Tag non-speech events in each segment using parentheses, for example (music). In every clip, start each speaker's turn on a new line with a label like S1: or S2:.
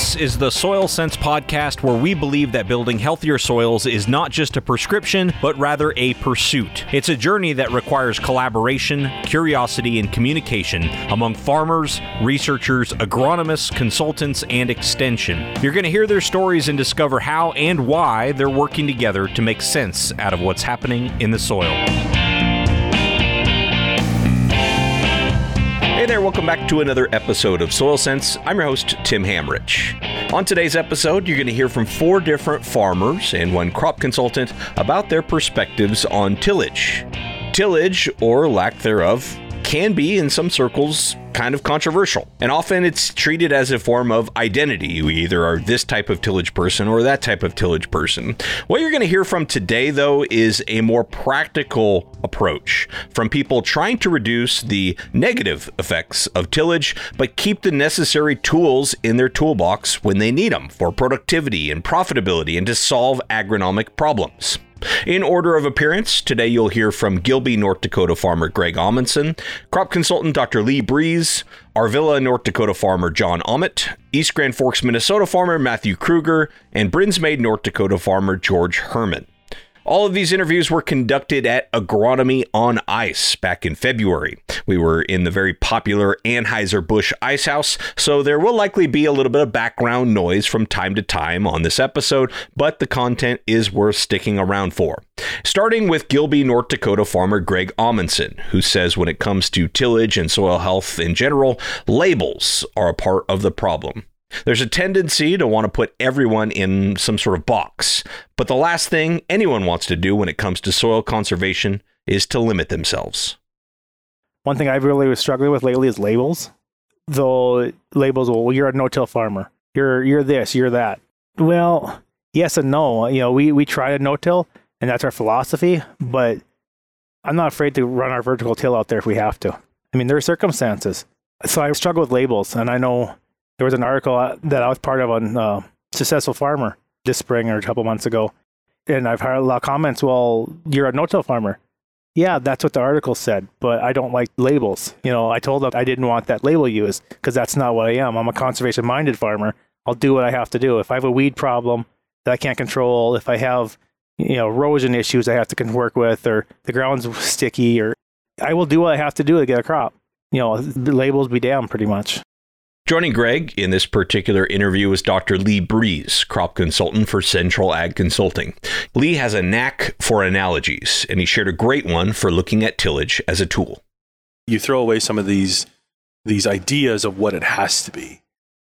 S1: This is the Soil Sense podcast where we believe that building healthier soils is not just a prescription, but rather a pursuit. It's a journey that requires collaboration, curiosity, and communication among farmers, researchers, agronomists, consultants, and extension. You're going to hear their stories and discover how and why they're working together to make sense out of what's happening in the soil. There, welcome back to another episode of Soil Sense. I'm your host, Tim Hammerich. On today's episode, you're going to hear from four different farmers and one crop consultant about their perspectives on tillage. Tillage, or lack thereof, can be, in some circles, kind of controversial. And often it's treated as a form of identity. You either are this type of tillage person or that type of tillage person. What you're going to hear from today, though, is a more practical approach from people trying to reduce the negative effects of tillage, but keep the necessary tools in their toolbox when they need them for productivity and profitability and to solve agronomic problems. In order of appearance, today you'll hear from Gilby, North Dakota farmer Greg Amundson, crop consultant Dr. Lee Briese, Arvilla, North Dakota farmer John Aamodt, East Grand Forks, Minnesota farmer Matthew Krueger, and Brinsmade, North Dakota farmer George Herman. All of these interviews were conducted at Agronomy on Ice back in February. We were in the very popular Anheuser-Busch Ice House, so there will likely be a little bit of background noise from time to time on this episode, but the content is worth sticking around for. Starting with Gilby, North Dakota farmer Greg Amundson, who says when it comes to tillage and soil health in general, labels are a part of the problem. There's a tendency to want to put everyone in some sort of box, but the last thing anyone wants to do when it comes to soil conservation is to limit themselves.
S2: One thing I've really was struggling with lately is labels. Though labels, well, you're a no-till farmer. You're you're this, you're that. Well, yes and no. You know, we we try a no-till, and that's our philosophy. But I'm not afraid to run our vertical till out there if we have to. I mean, there are circumstances. So I struggle with labels, and I know there was an article uh, that I was part of on uh, Successful Farmer this spring or a couple months ago, and I've heard a lot of comments. Well, you're a no-till farmer. Yeah, that's what the article said, but I don't like labels. You know, I told them I didn't want that label used because that's not what I am. I'm a conservation-minded farmer. I'll do what I have to do. If I have a weed problem that I can't control, if I have you know erosion issues I have to work with, or the ground's sticky, or I will do what I have to do to get a crop. You know, the labels be damned, pretty much.
S1: Joining Greg in this particular interview is Dr. Lee Briese, crop consultant for Centrol Ag Consulting. Lee has a knack for analogies, and he shared a great one for looking at tillage as a tool.
S3: You throw away some of these these ideas of what it has to be.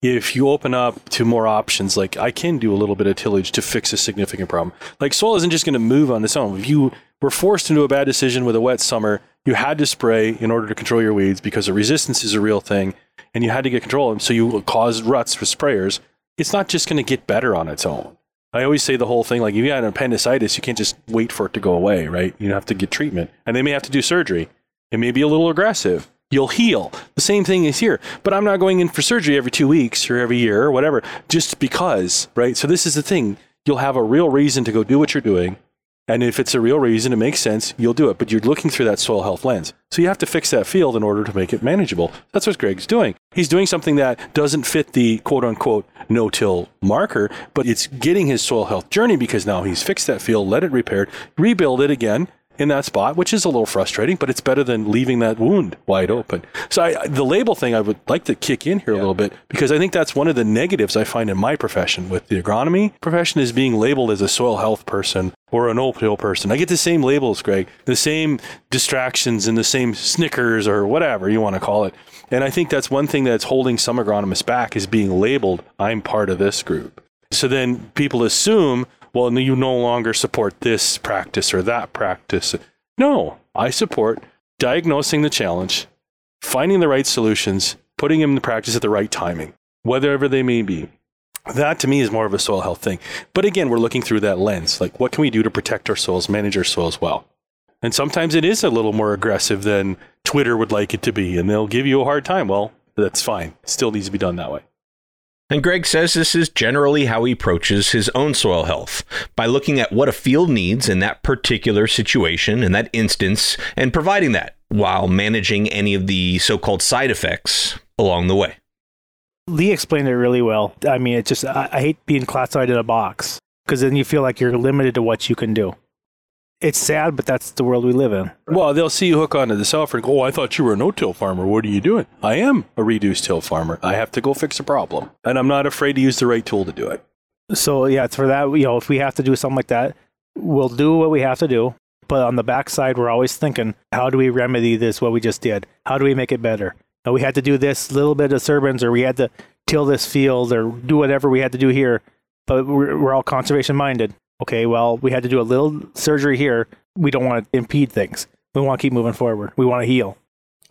S3: If you open up to more options, like I can do a little bit of tillage to fix a significant problem. Like soil isn't just going to move on its own. If you were forced into a bad decision with a wet summer, you had to spray in order to control your weeds because the resistance is a real thing and you had to get control of them. So you caused ruts with sprayers. It's not just going to get better on its own. I always say the whole thing like if you got an appendicitis, you can't just wait for it to go away, right? You have to get treatment, and they may have to do surgery. It may be a little aggressive. You'll heal. The same thing is here, but I'm not going in for surgery every two weeks or every year or whatever, just because, right? So this is the thing. You'll have a real reason to go do what you're doing and if it's a real reason, it makes sense, you'll do it. But you're looking through that soil health lens. So you have to fix that field in order to make it manageable. That's what Greg's doing. He's doing something that doesn't fit the quote unquote no till marker, but it's getting his soil health journey because now he's fixed that field, let it repaired, rebuild it again, in that spot, which is a little frustrating, but it's better than leaving that wound wide open. So I, the label thing, I would like to kick in here yeah. a little bit because I think that's one of the negatives I find in my profession with the agronomy profession is being labeled as a soil health person or an no-till person. I get the same labels, Greg, the same distractions and the same Snickers or whatever you want to call it. And I think that's one thing that's holding some agronomists back is being labeled, I'm part of this group. So then people assume well, you no longer support this practice or that practice. No, I support diagnosing the challenge, finding the right solutions, putting them into practice at the right timing, whatever they may be. That to me is more of a soil health thing. But again, we're looking through that lens. Like, what can we do to protect our soils, manage our soils well? And sometimes it is a little more aggressive than Twitter would like it to be, and they'll give you a hard time. Well, that's fine. Still needs to be done that way.
S1: And Greg says this is generally how he approaches his own soil health by looking at what a field needs in that particular situation, in that instance, and providing that while managing any of the so called side effects along the way.
S2: Lee explained it really well. I mean, it just, I, I hate being classified in a box because then you feel like you're limited to what you can do. It's sad, but that's the world we live in.
S3: Well, they'll see you hook onto the cell and go, Oh, I thought you were a no till farmer. What are you doing? I am a reduced till farmer. I have to go fix a problem. And I'm not afraid to use the right tool to do it.
S2: So, yeah, it's for that, you know, if we have to do something like that, we'll do what we have to do. But on the backside, we're always thinking, how do we remedy this, what we just did? How do we make it better? Now, we had to do this little bit of disturbance, or we had to till this field, or do whatever we had to do here. But we're, we're all conservation minded. Okay, well, we had to do a little surgery here. We don't want to impede things. We want to keep moving forward. We want to heal.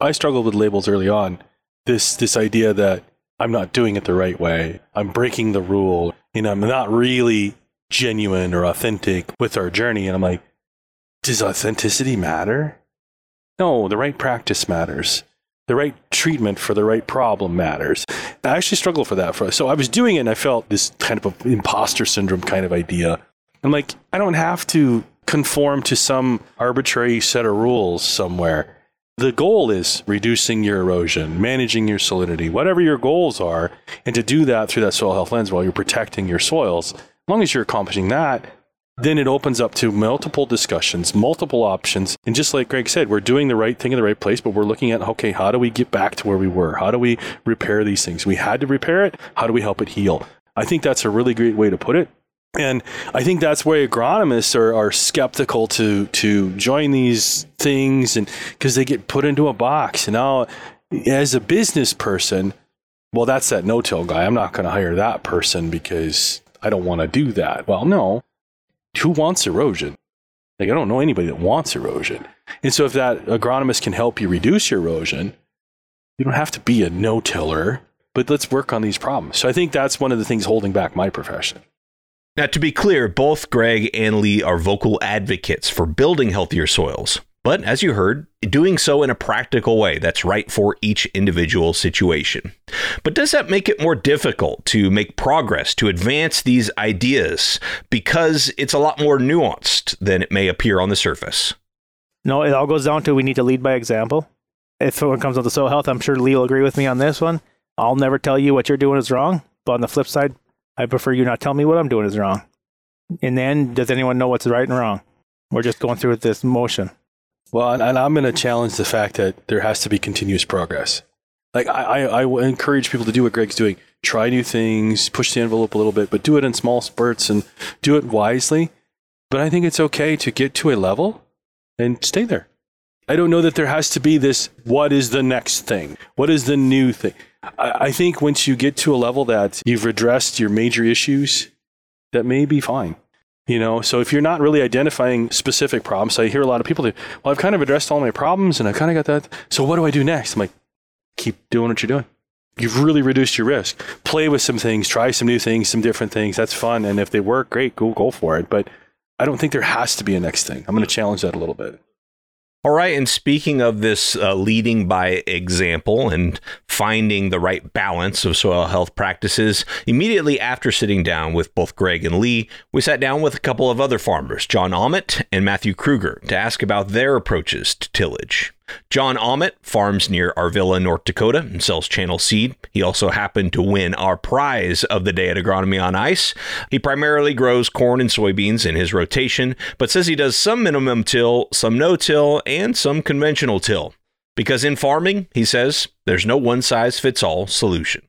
S3: I struggled with labels early on. This this idea that I'm not doing it the right way. I'm breaking the rule. You know, I'm not really genuine or authentic with our journey. And I'm like, does authenticity matter? No, the right practice matters. The right treatment for the right problem matters. I actually struggled for that. For so I was doing it, and I felt this kind of imposter syndrome kind of idea. I'm like, I don't have to conform to some arbitrary set of rules somewhere. The goal is reducing your erosion, managing your salinity, whatever your goals are, and to do that through that soil health lens while you're protecting your soils. As long as you're accomplishing that, then it opens up to multiple discussions, multiple options. And just like Greg said, we're doing the right thing in the right place, but we're looking at, okay, how do we get back to where we were? How do we repair these things? We had to repair it. How do we help it heal? I think that's a really great way to put it. And I think that's why agronomists are, are skeptical to to join these things and because they get put into a box. And now as a business person, well, that's that no-till guy. I'm not going to hire that person because I don't want to do that. Well, no. Who wants erosion? Like I don't know anybody that wants erosion. And so if that agronomist can help you reduce your erosion, you don't have to be a no-tiller, but let's work on these problems. So I think that's one of the things holding back my profession.
S1: Now, to be clear, both Greg and Lee are vocal advocates for building healthier soils. But as you heard, doing so in a practical way that's right for each individual situation. But does that make it more difficult to make progress, to advance these ideas, because it's a lot more nuanced than it may appear on the surface?
S2: No, it all goes down to we need to lead by example. If it comes up to soil health, I'm sure Lee will agree with me on this one. I'll never tell you what you're doing is wrong. But on the flip side, I prefer you not tell me what I'm doing is wrong. In the end, does anyone know what's right and wrong? We're just going through with this motion.
S3: Well, and, I'm going to challenge the fact that there has to be continuous progress. Like I, I, I encourage people to do what Greg's doing. Try new things, push the envelope a little bit, but do it in small spurts and do it wisely. But I think it's okay to get to a level and stay there. I don't know that there has to be this what is the next thing? What is the new thing? I, I think once you get to a level that you've addressed your major issues, that may be fine. You know, so if you're not really identifying specific problems, I hear a lot of people say, Well, I've kind of addressed all my problems and I kind of got that. So what do I do next? I'm like, keep doing what you're doing. You've really reduced your risk. Play with some things, try some new things, some different things. That's fun. And if they work, great, go go for it. But I don't think there has to be a next thing. I'm going to challenge that a little bit.
S1: All right, and speaking of this uh, leading by example and finding the right balance of soil health practices, immediately after sitting down with both Greg and Lee, we sat down with a couple of other farmers, John Aamodt and Matthew Krueger, to ask about their approaches to tillage. John Aamodt farms near Arvilla, North Dakota, and sells channel seed. He also happened to win our prize of the day at Agronomy on Ice. He primarily grows corn and soybeans in his rotation, but says he does some minimum till, some no till, and some conventional till. Because in farming, he says, there's no one size fits all solution.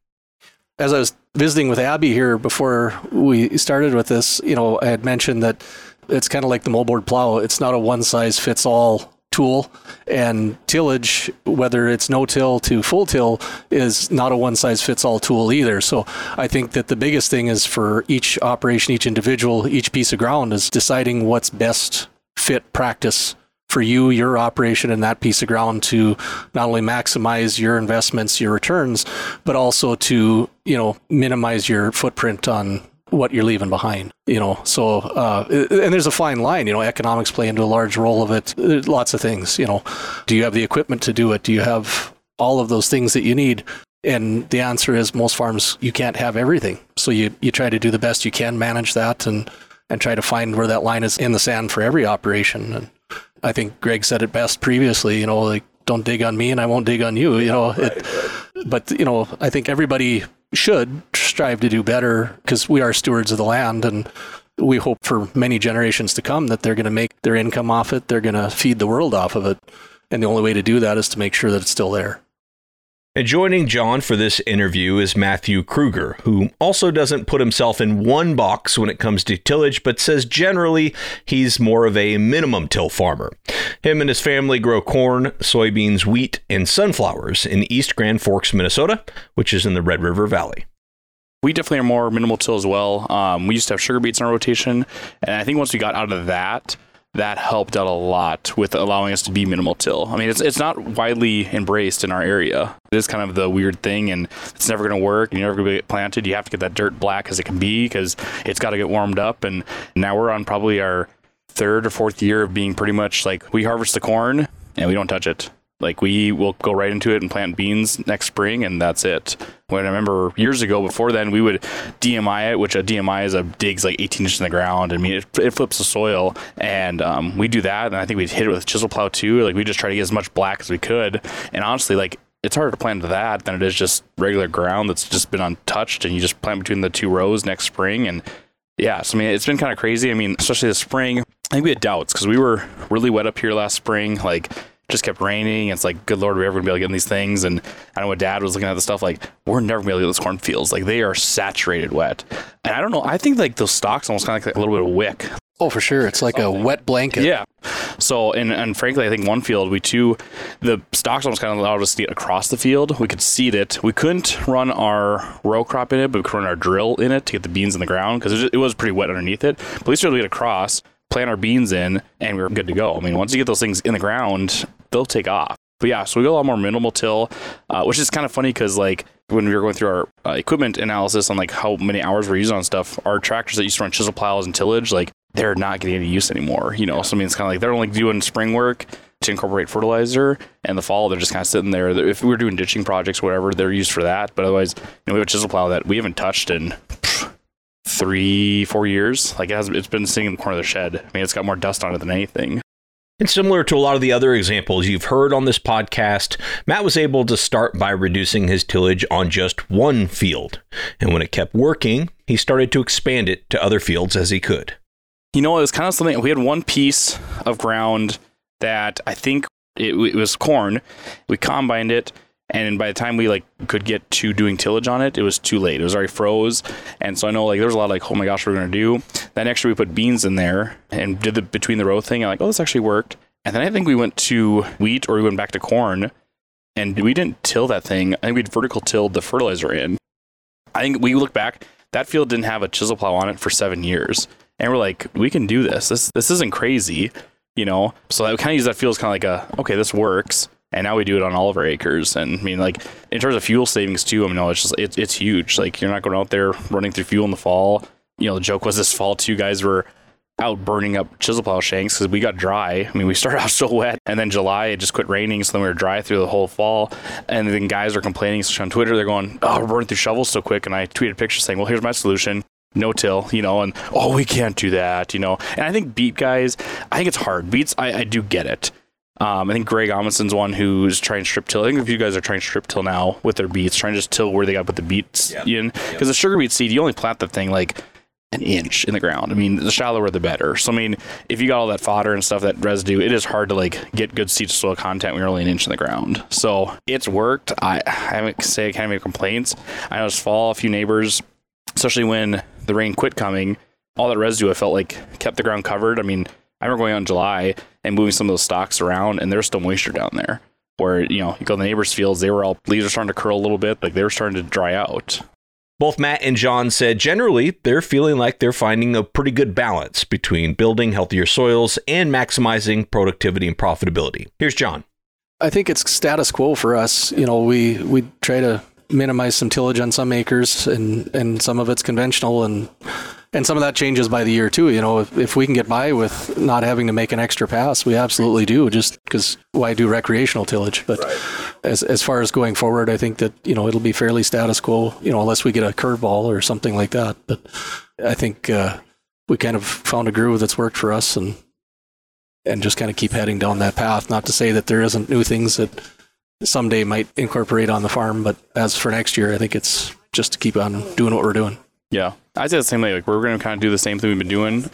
S4: As I was visiting with Abby here before we started with this, you know, I had mentioned that it's kind of like the moldboard plow. It's not a one size fits all tool and tillage whether it's no till to full till is not a one size fits all tool either. So i think that the biggest thing is for each operation each individual each piece of ground is deciding what's best fit practice for you your operation and that piece of ground to not only maximize your investments your returns but also to you know minimize your footprint on what you're leaving behind you know? So uh, and there's a fine line you know economics play into a large role of it there's lots of things you know? Do you have the equipment to do it? Do you have all of those things that you need? And the answer is most farms you can't have everything. So you you try to do the best you can manage that and and try to find where that line is in the sand for every operation. And i think greg said it best previously you know like don't dig on me and i won't dig on you you know? It, but you know i think everybody should strive to do better because we are stewards of the land and we hope for many generations to come that they're going to make their income off it. They're going to feed the world off of it. And the only way to do that is to make sure that it's still there.
S1: And joining John for this interview is Matthew Krueger, who also doesn't put himself in one box when it comes to tillage, but says generally he's more of a minimum till farmer. Him and his family grow corn, soybeans, wheat, and sunflowers in East Grand Forks, Minnesota, which is in the Red River Valley.
S5: We definitely are more minimal till as well. Um, we used to have sugar beets in our rotation, and I think once we got out of that, that helped out a lot with allowing us to be minimal till. I mean, it's it's not widely embraced in our area. It is kind of the weird thing, and it's never going to work. You're never going to get planted. You have to get that dirt black as it can be because it's got to get warmed up. And now we're on probably our third or fourth year of being pretty much like we harvest the corn and we don't touch it. Like we will go right into it and plant beans next spring, and that's it. When I remember years ago, before then, we would DMI it, which a DMI is a digs like 18 inches in the ground. I mean, it, it flips the soil, and um, we do that. And I think we'd hit it with chisel plow too. Like we just try to get as much black as we could. And honestly, like it's harder to plant that than it is just regular ground that's just been untouched, and you just plant between the two rows next spring. And yeah, so I mean, it's been kind of crazy. I mean, especially this spring. I think we had doubts because we were really wet up here last spring. Like just kept raining. It's like, good lord, we are we ever gonna be able to get in these things? And I don't know what dad was looking at the stuff like, we're never gonna be able to get those cornfields. Like they are saturated wet. And I don't know. I think like those stalks almost kind of like a little bit of wick.
S4: Oh, for sure. It's like a wet blanket.
S5: Yeah. So, and, and frankly, I think one field, we too, the stalks almost kind of allowed us to get across the field. We could seed it. We couldn't run our row crop in it, but we could run our drill in it to get the beans in the ground because it, it was pretty wet underneath it. But at least we were able to get across, plant our beans in, and we were good to go. I mean, once you get those things in the ground, they'll take off. But yeah, so we go a lot more minimal till, uh, which is kind of funny because like when we were going through our uh, equipment analysis on like how many hours we're using on stuff, our tractors that used to run chisel plows and tillage, like they're not getting any use anymore. You know, so I mean it's kind of like they're only doing spring work to incorporate fertilizer, and the fall they're just kind of sitting there. If we were doing ditching projects, whatever, they're used for that. But otherwise, you know, we have a chisel plow that we haven't touched in pff, three, four years. Like it has, it's been sitting in the corner of the shed. I mean, it's got more dust on it than anything.
S1: And similar to a lot of the other examples you've heard on this podcast, Matt was able to start by reducing his tillage on just one field. And when it kept working, he started to expand it to other fields as he could.
S5: You know, it was kind of something, we had one piece of ground that I think it, it was corn. We combined it and by the time we like could get to doing tillage on it, it was too late. It was already froze, and so I know like there was a lot of like, oh my gosh, we're gonna do. Then next year we put beans in there and did the between the row thing. I'm like, oh, this actually worked. And then I think we went to wheat or we went back to corn, and we didn't till that thing. I think we'd vertical tilled the fertilizer in. I think we look back, that field didn't have a chisel plow on it for seven years, and we're like, we can do this. This this isn't crazy, you know. So I kind of use that field as kind of like a okay, this works and now we do it on all of our acres. And I mean, like in terms of fuel savings too, I mean, no, it's just it, it's huge. Like you're not going out there running through fuel in the fall. You know, the joke was this fall two guys were out burning up chisel plow shanks because we got dry. I mean, we (laughs) started out so wet, and then July it just quit raining, so then we were dry through the whole fall. And then guys are complaining, on Twitter, they're going, "Oh, we're burning through shovels so quick." And I tweeted pictures saying, "Well, here's my solution." no till, you know, and oh, we can't do that, you know. And I think beet guys, I think it's hard. Beets, I, I do get it. Um, I think Greg Amundson's one who's trying strip till. I think if you guys are trying strip till now with their beets, trying to just till where they got to put the beets
S1: Yep.
S5: in. Because the sugar beet seed, you only plant the thing like an inch in the ground. I mean, the shallower the better. So I mean, if you got all that fodder and stuff, that residue, it is hard to like get good seed to soil content when you're only an inch in the ground. So it's worked. I, I haven't say I can't make complaints. I know this fall a few neighbors, especially when the rain quit coming, all that residue I felt like kept the ground covered. I mean, I remember going out in July and moving some of those stalks around, and there's still moisture down there. Where you know you go to the neighbors' fields, they were all leaves are starting to curl a little bit, like they were starting to dry out.
S1: Both Matt and John said generally they're feeling like they're finding a pretty good balance between building healthier soils and maximizing productivity and profitability. Here's John.
S4: I think it's status quo for us. You know, we we try to minimize some tillage on some acres, and and some of it's conventional, and and some of that changes by the year too. You know, if, if we can get by with not having to make an extra pass, we absolutely do. Just because why do recreational tillage? But as as far as going forward, I think that you know it'll be fairly status quo. You know, unless we get a curveball or something like that. But I think uh, we kind of found a groove that's worked for us, and and just kind of keep heading down that path. Not to say that there isn't new things that someday might incorporate on the farm, but as for next year, I think it's just to keep on doing what we're doing.
S5: Yeah, I say the same thing. Like we're going to kind of do the same thing we've been doing.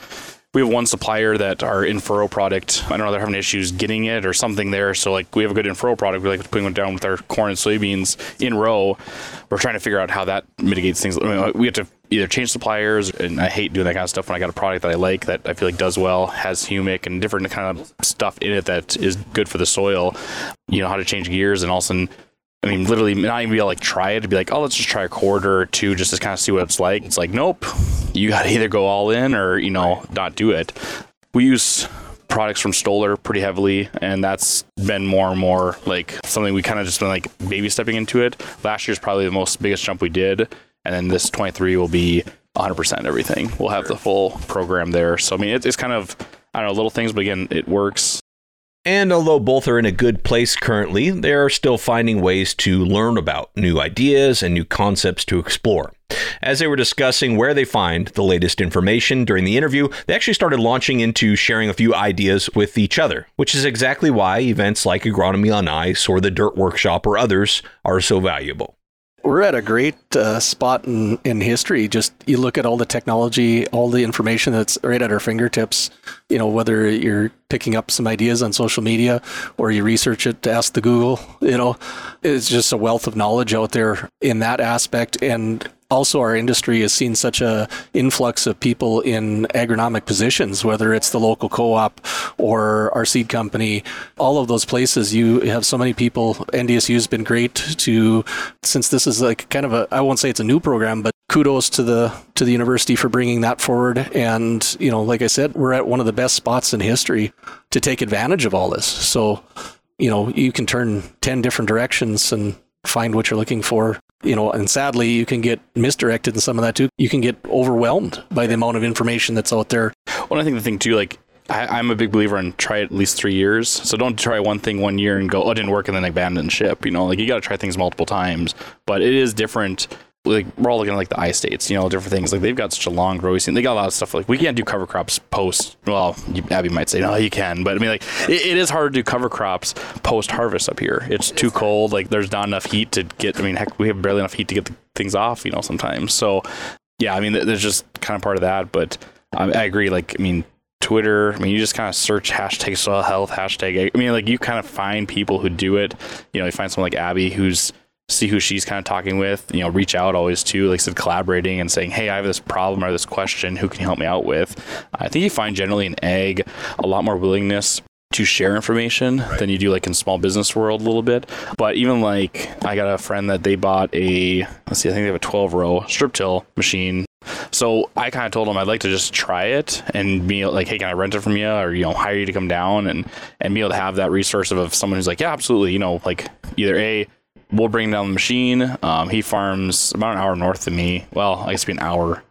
S5: We have one supplier that our in-furrow product. I don't know they're having issues getting it or something there. So like we have a good in-furrow product. We like putting it down with our corn and soybeans in row. We're trying to figure out how that mitigates things. I mean, we have to either change suppliers, and I hate doing that kind of stuff when I got a product that I like that I feel like does well, has humic and different kind of stuff in it that is good for the soil. You know how to change gears and all of a sudden I mean, literally not even be able to like try it to be like, oh, let's just try a quarter or two just to kind of see what it's like. It's like, nope, you got to either go all in or, you know, not do it. We use products from Stoller pretty heavily, and that's been more and more like something we kind of just been like baby stepping into it. Last year's probably the most biggest jump we did, and then this 23 will be 100% everything. We'll have the full program there. So, I mean, it's, it's kind of, I don't know, little things, but again, it works.
S1: And although both are in a good place currently, they are still finding ways to learn about new ideas and new concepts to explore. As they were discussing where they find the latest information during the interview, they actually started launching into sharing a few ideas with each other, which is exactly why events like Agronomy on Ice or the Dirt Workshop or others are so valuable
S4: we're at a great uh, spot in, in history. Just you look at all the technology, all the information that's right at our fingertips. You know, whether you're picking up some ideas on social media or you research it to ask the Google, you know, it's just a wealth of knowledge out there in that aspect. And also our industry has seen such a influx of people in agronomic positions whether it's the local co-op or our seed company. All of those places you have so many people ndsu's been great to since this is like kind of a i won't say it's a new program but kudos to the to the university for bringing that forward. And you know like i said we're at one of the best spots in history to take advantage of all this. So you know you can turn 10 different directions and find what you're looking for you know, and sadly, you can get misdirected in some of that too. You can get overwhelmed by the amount of information that's out there.
S5: Well, I think the thing too, like I, am a big believer in try at least three years. So don't try one thing one year and go, oh, it didn't work, and then abandon ship. You know, like you got to try things multiple times. But it is different like we're all looking at like the I-States, you know, different things. Like they've got such a long growing season. They got a lot of stuff. Like we can't do cover crops post. Well, you, Abby might say no, you can, but I mean, like it, it is hard to do cover crops post harvest up here. It's too cold. Like there's not enough heat to get. I mean, heck, we have barely enough heat to get the things off. You know, sometimes. So yeah, I mean, there's just kind of part of that. But I, I agree. Like I mean, Twitter. I mean, you just kind of search hashtag soil health, hashtag. I mean, like you kind of find people who do it. You know, you find someone like Abby who's see who she's kind of talking with. You know, reach out always to, like I said, collaborating and saying, "Hey, I have this problem or this question. Who can you help me out with?" I think you find generally in ag a lot more willingness to share information right. than you do like in small business world a little bit. But even like I got a friend that they bought a let's see, I think they have a 12 row strip till machine. So I kind of told them I'd like to just try it and be like, hey, can I rent it from you or you know hire you to come down and and be able to have that resource of, of someone who's like, yeah, absolutely, you know, like either a we'll bring down the machine. Um, he farms about an hour north of me. Well, I guess it'd be an hour.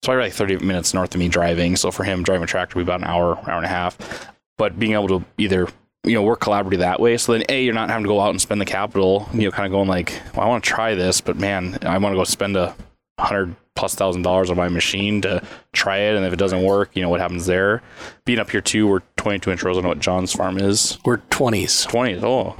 S5: It's probably like 30 minutes north of me driving. So for him, driving a tractor would be about an hour, hour and a half. But being able to either you know work collaboratively that way so then a you're not having to go out and spend the capital you know kind of going like well, i want to try this but man i want to go spend a hundred plus thousand dollars on my machine to try it and if it doesn't work you know what happens there being up here too we're 22 inch rows i know what john's farm is
S4: we're 20s
S5: 20s oh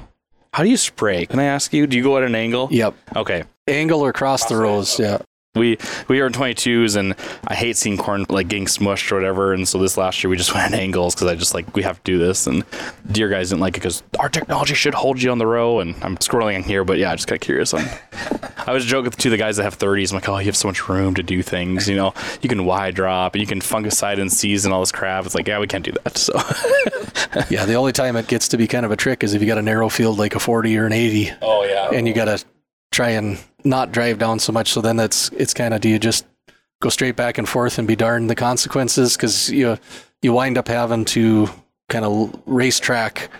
S5: how do you spray? Can I ask you? Do you go at an angle?
S4: Yep.
S5: Okay.
S4: Angle or across the rows. Yeah.
S5: We we are in 22s, and I hate seeing corn like getting smushed or whatever. And so this last year we just (laughs) went at angles because I just like we have to do this. And Deere guys didn't like it because our technology should hold you on the row. And I'm scrolling in here, but yeah, I just got curious. On, (laughs) I was joking to the guys that have 30s. I'm like, oh, you have so much room to do things. You know, you can wide drop and you can fungicide and season all this crap. It's like, yeah, we can't do that. (laughs) So
S4: yeah, the only time it gets to be kind of a trick is if you got a narrow field like a 40 or an 80.
S5: Oh yeah.
S4: And you got to try and not drive down so much. So then that's it's kind of do you just go straight back and forth and be darned the consequences because you you wind up having to kind of racetrack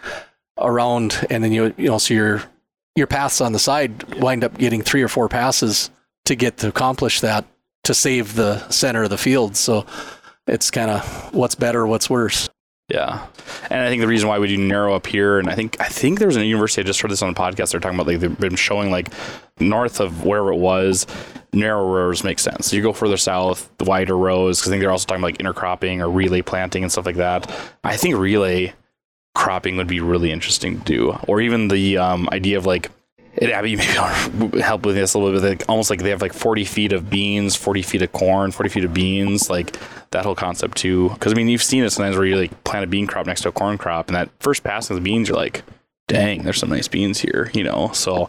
S4: around and then you you know so your your paths on the side wind up getting three or four passes to get to accomplish that to save the center of the field. So it's kind of what's better, what's worse.
S5: Yeah, and I think the reason why we do narrow up here, and I think I think there was a university I just heard this on a podcast. They're talking about like they've been showing like north of wherever it was, narrow rows make sense. So you go further south, the wider rows, because I think they're also talking about like intercropping or relay planting and stuff like that. I think relay cropping would be really interesting to do, or even the um, idea of like it Abby (laughs) maybe help with this a little bit. Like, almost like they have like 40 feet of beans, 40 feet of corn, 40 feet of beans, like that whole concept too. Because I mean, you've seen it sometimes where you like plant a bean crop next to a corn crop, and that first pass of the beans, you're like, dang, there's some nice beans here, you know. So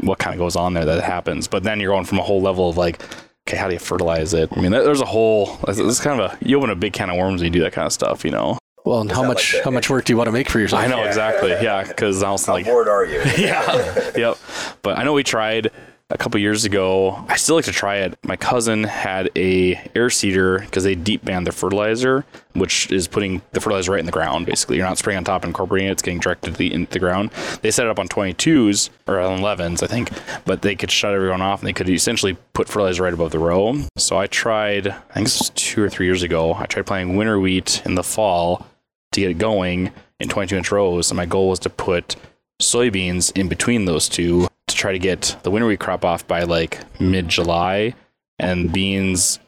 S5: what kind of goes on there that happens? But then you're going from a whole level of like, okay, how do you fertilize it? I mean, there's a whole. It's kind of a you open a big can of worms when you do that kind of stuff, you know.
S4: Well, and how much how much work do you want to make for yourself?
S5: I know exactly. Yeah, because I was like, How
S1: bored are you? (laughs)
S5: yeah, yep. But I know we tried a couple years ago. I still like to try it. My cousin had a air seeder because they deep band their fertilizer, which is putting the fertilizer right in the ground. Basically, you're not spraying on top and incorporating it; it's getting directly into the ground. They set it up on 22s or on 11s, I think, but they could shut everyone off and they could essentially put fertilizer right above the row. So I tried. I think this was two or three years ago. I tried planting winter wheat in the fall to get it going in 22 inch rows, and my goal was to put soybeans in between those two to try to get the winter wheat crop off by like mid July and beans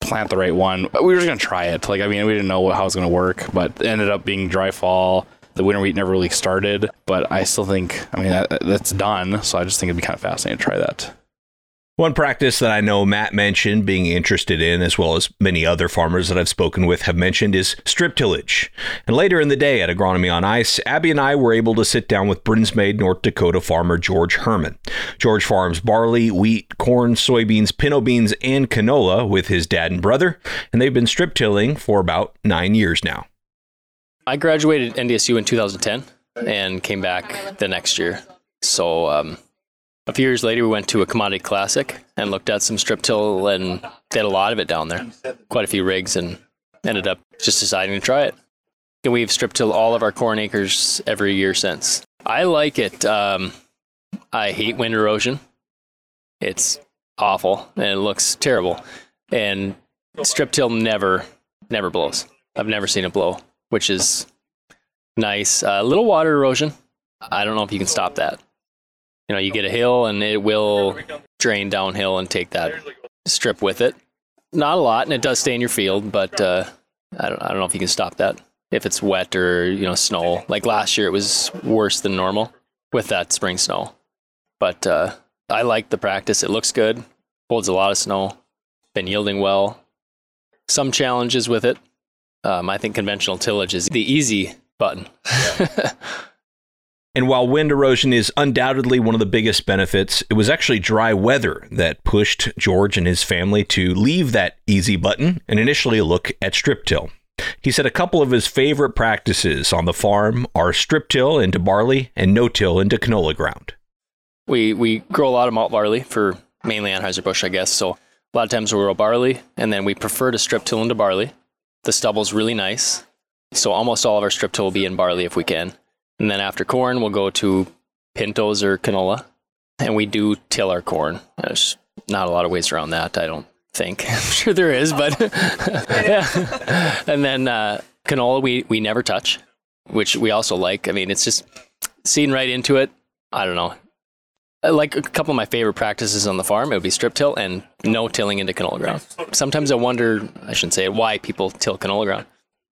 S5: plant the right one. We were just gonna try it. Like I mean, we didn't know how it was gonna work, but it ended up being dry fall. The winter wheat never really started, but I still think I mean that, that's done. So I just think it'd be kind of fascinating to try that.
S1: One practice that I know Matt mentioned being interested in, as well as many other farmers that I've spoken with have mentioned, is strip tillage. And later in the day at Agronomy on Ice, Abby and I were able to sit down with Brinsmade, North Dakota farmer George Herman. George farms barley, wheat, corn, soybeans, pinto beans, and canola with his dad and brother, and they've been strip tilling for about nine years now.
S6: I graduated NDSU in 2010 and came back the next year. So um, a few years later, we went to a commodity classic and looked at some strip till and did a lot of it down there. Quite a few rigs and ended up just deciding to try it. And we've strip till all of our corn acres every year since. I like it. Um, I hate wind erosion. It's awful and it looks terrible. And strip till never, never blows. I've never seen it blow, which is nice. A uh, little water erosion. I don't know if you can stop that you know, you get a hill and it will drain downhill and take that strip with it. Not a lot, and it does stay in your field, but uh, I don't, I don't know if you can stop that if it's wet or you know snow. Like last year, it was worse than normal with that spring snow. But uh, I like the practice. It looks good. Holds a lot of snow. Been yielding well. Some challenges with it. Um, I think conventional tillage is the easy button. (laughs)
S1: And while wind erosion is undoubtedly one of the biggest benefits, it was actually dry weather that pushed George and his family to leave that easy button and initially look at strip till. He said a couple of his favorite practices on the farm are strip till into barley and no till into canola ground.
S6: We we grow a lot of malt barley for mainly Anheuser-Busch, I guess. So a lot of times we grow barley, and then we prefer to strip till into barley. The stubble's really nice, so almost all of our strip till will be in barley if we can. And then after corn, we'll go to pintos or canola. And we do till our corn. There's not a lot of ways around that, I don't think. (laughs) I'm sure there is, but (laughs) yeah. And then uh, canola, we, we never touch, which we also like. I mean, it's just seeing right into it. I don't know. Like a couple of my favorite practices on the farm, it would be strip till and no tilling into canola ground. Sometimes I wonder, I shouldn't say it, why people till canola ground.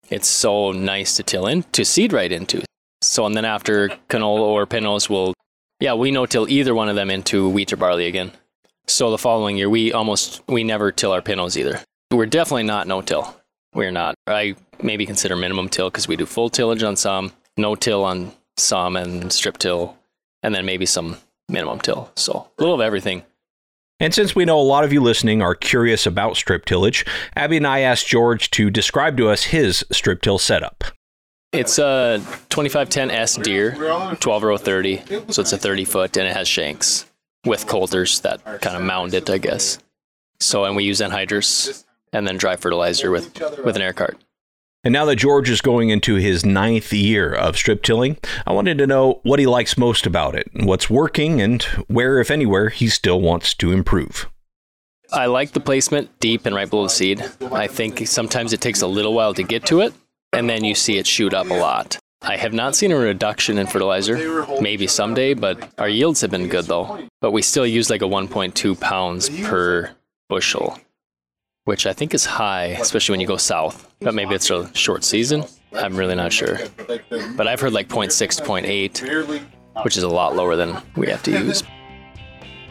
S6: It's so nice to till in, to seed right into. So, and then after canola or pinos we'll, yeah, we no till either one of them into wheat or barley again. So the following year, we almost, we never till our pinos either. We're definitely not no till. We're not. I maybe consider minimum till because we do full tillage on some, no till on some, and strip till, and then maybe some minimum till. So a little of everything.
S1: And since we know a lot of you listening are curious about strip tillage, Abby and I asked George to describe to us his strip till setup.
S6: It's a 2510S Deere, 12 row 30. So it's a 30 foot and it has shanks with coulters that kind of mound it, I guess. So, and we use anhydrous and then dry fertilizer with, with an air cart.
S1: And now that George is going into his ninth year of strip tilling, I wanted to know what he likes most about it, what's working, and where, if anywhere, he still wants to improve.
S6: I like the placement deep and right below the seed. I think sometimes it takes a little while to get to it, and then you see it shoot up a lot. I have not seen a reduction in fertilizer. Maybe someday, but our yields have been good though. But we still use like a 1.2 pounds per bushel, which I think is high, especially when you go south. But maybe it's a short season. I'm really not sure. But I've heard like 0.6 to 0.8. which is a lot lower than we have to use.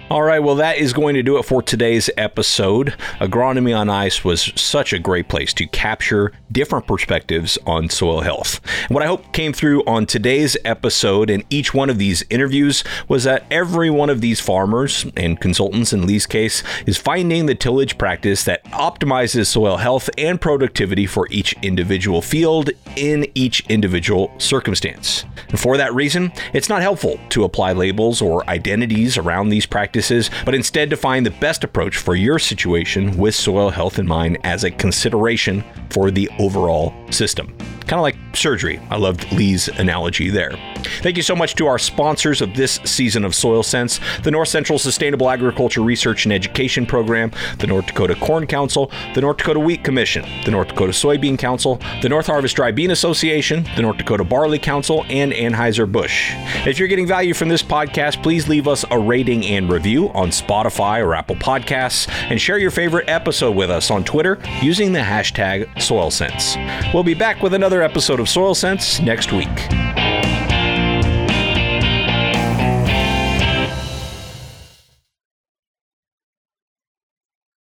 S1: All right, well, that is going to do it for today's episode. Agronomy on Ice was such a great place to capture different perspectives on soil health. What I hope came through on today's episode and each one of these interviews was that every one of these farmers and consultants in Lee's case is finding the tillage practice that optimizes soil health and productivity for each individual field in each individual circumstance. And for that reason, it's not helpful to apply labels or identities around these practices practices, but instead to find the best approach for your situation with soil health in mind as a consideration for the overall system. Kind of like surgery. I loved Lee's analogy there. Thank you so much to our sponsors of this season of Soil Sense the North Central Sustainable Agriculture Research and Education Program, the North Dakota Corn Council, the North Dakota Wheat Commission, the North Dakota Soybean Council, the North Harvest Dry Bean Association, the North Dakota Barley Council, and Anheuser-Busch. If you're getting value from this podcast, please leave us a rating and review on Spotify or Apple Podcasts, and share your favorite episode with us on Twitter using the hashtag SoilSense. We'll be back with another episode of Soil Sense next week.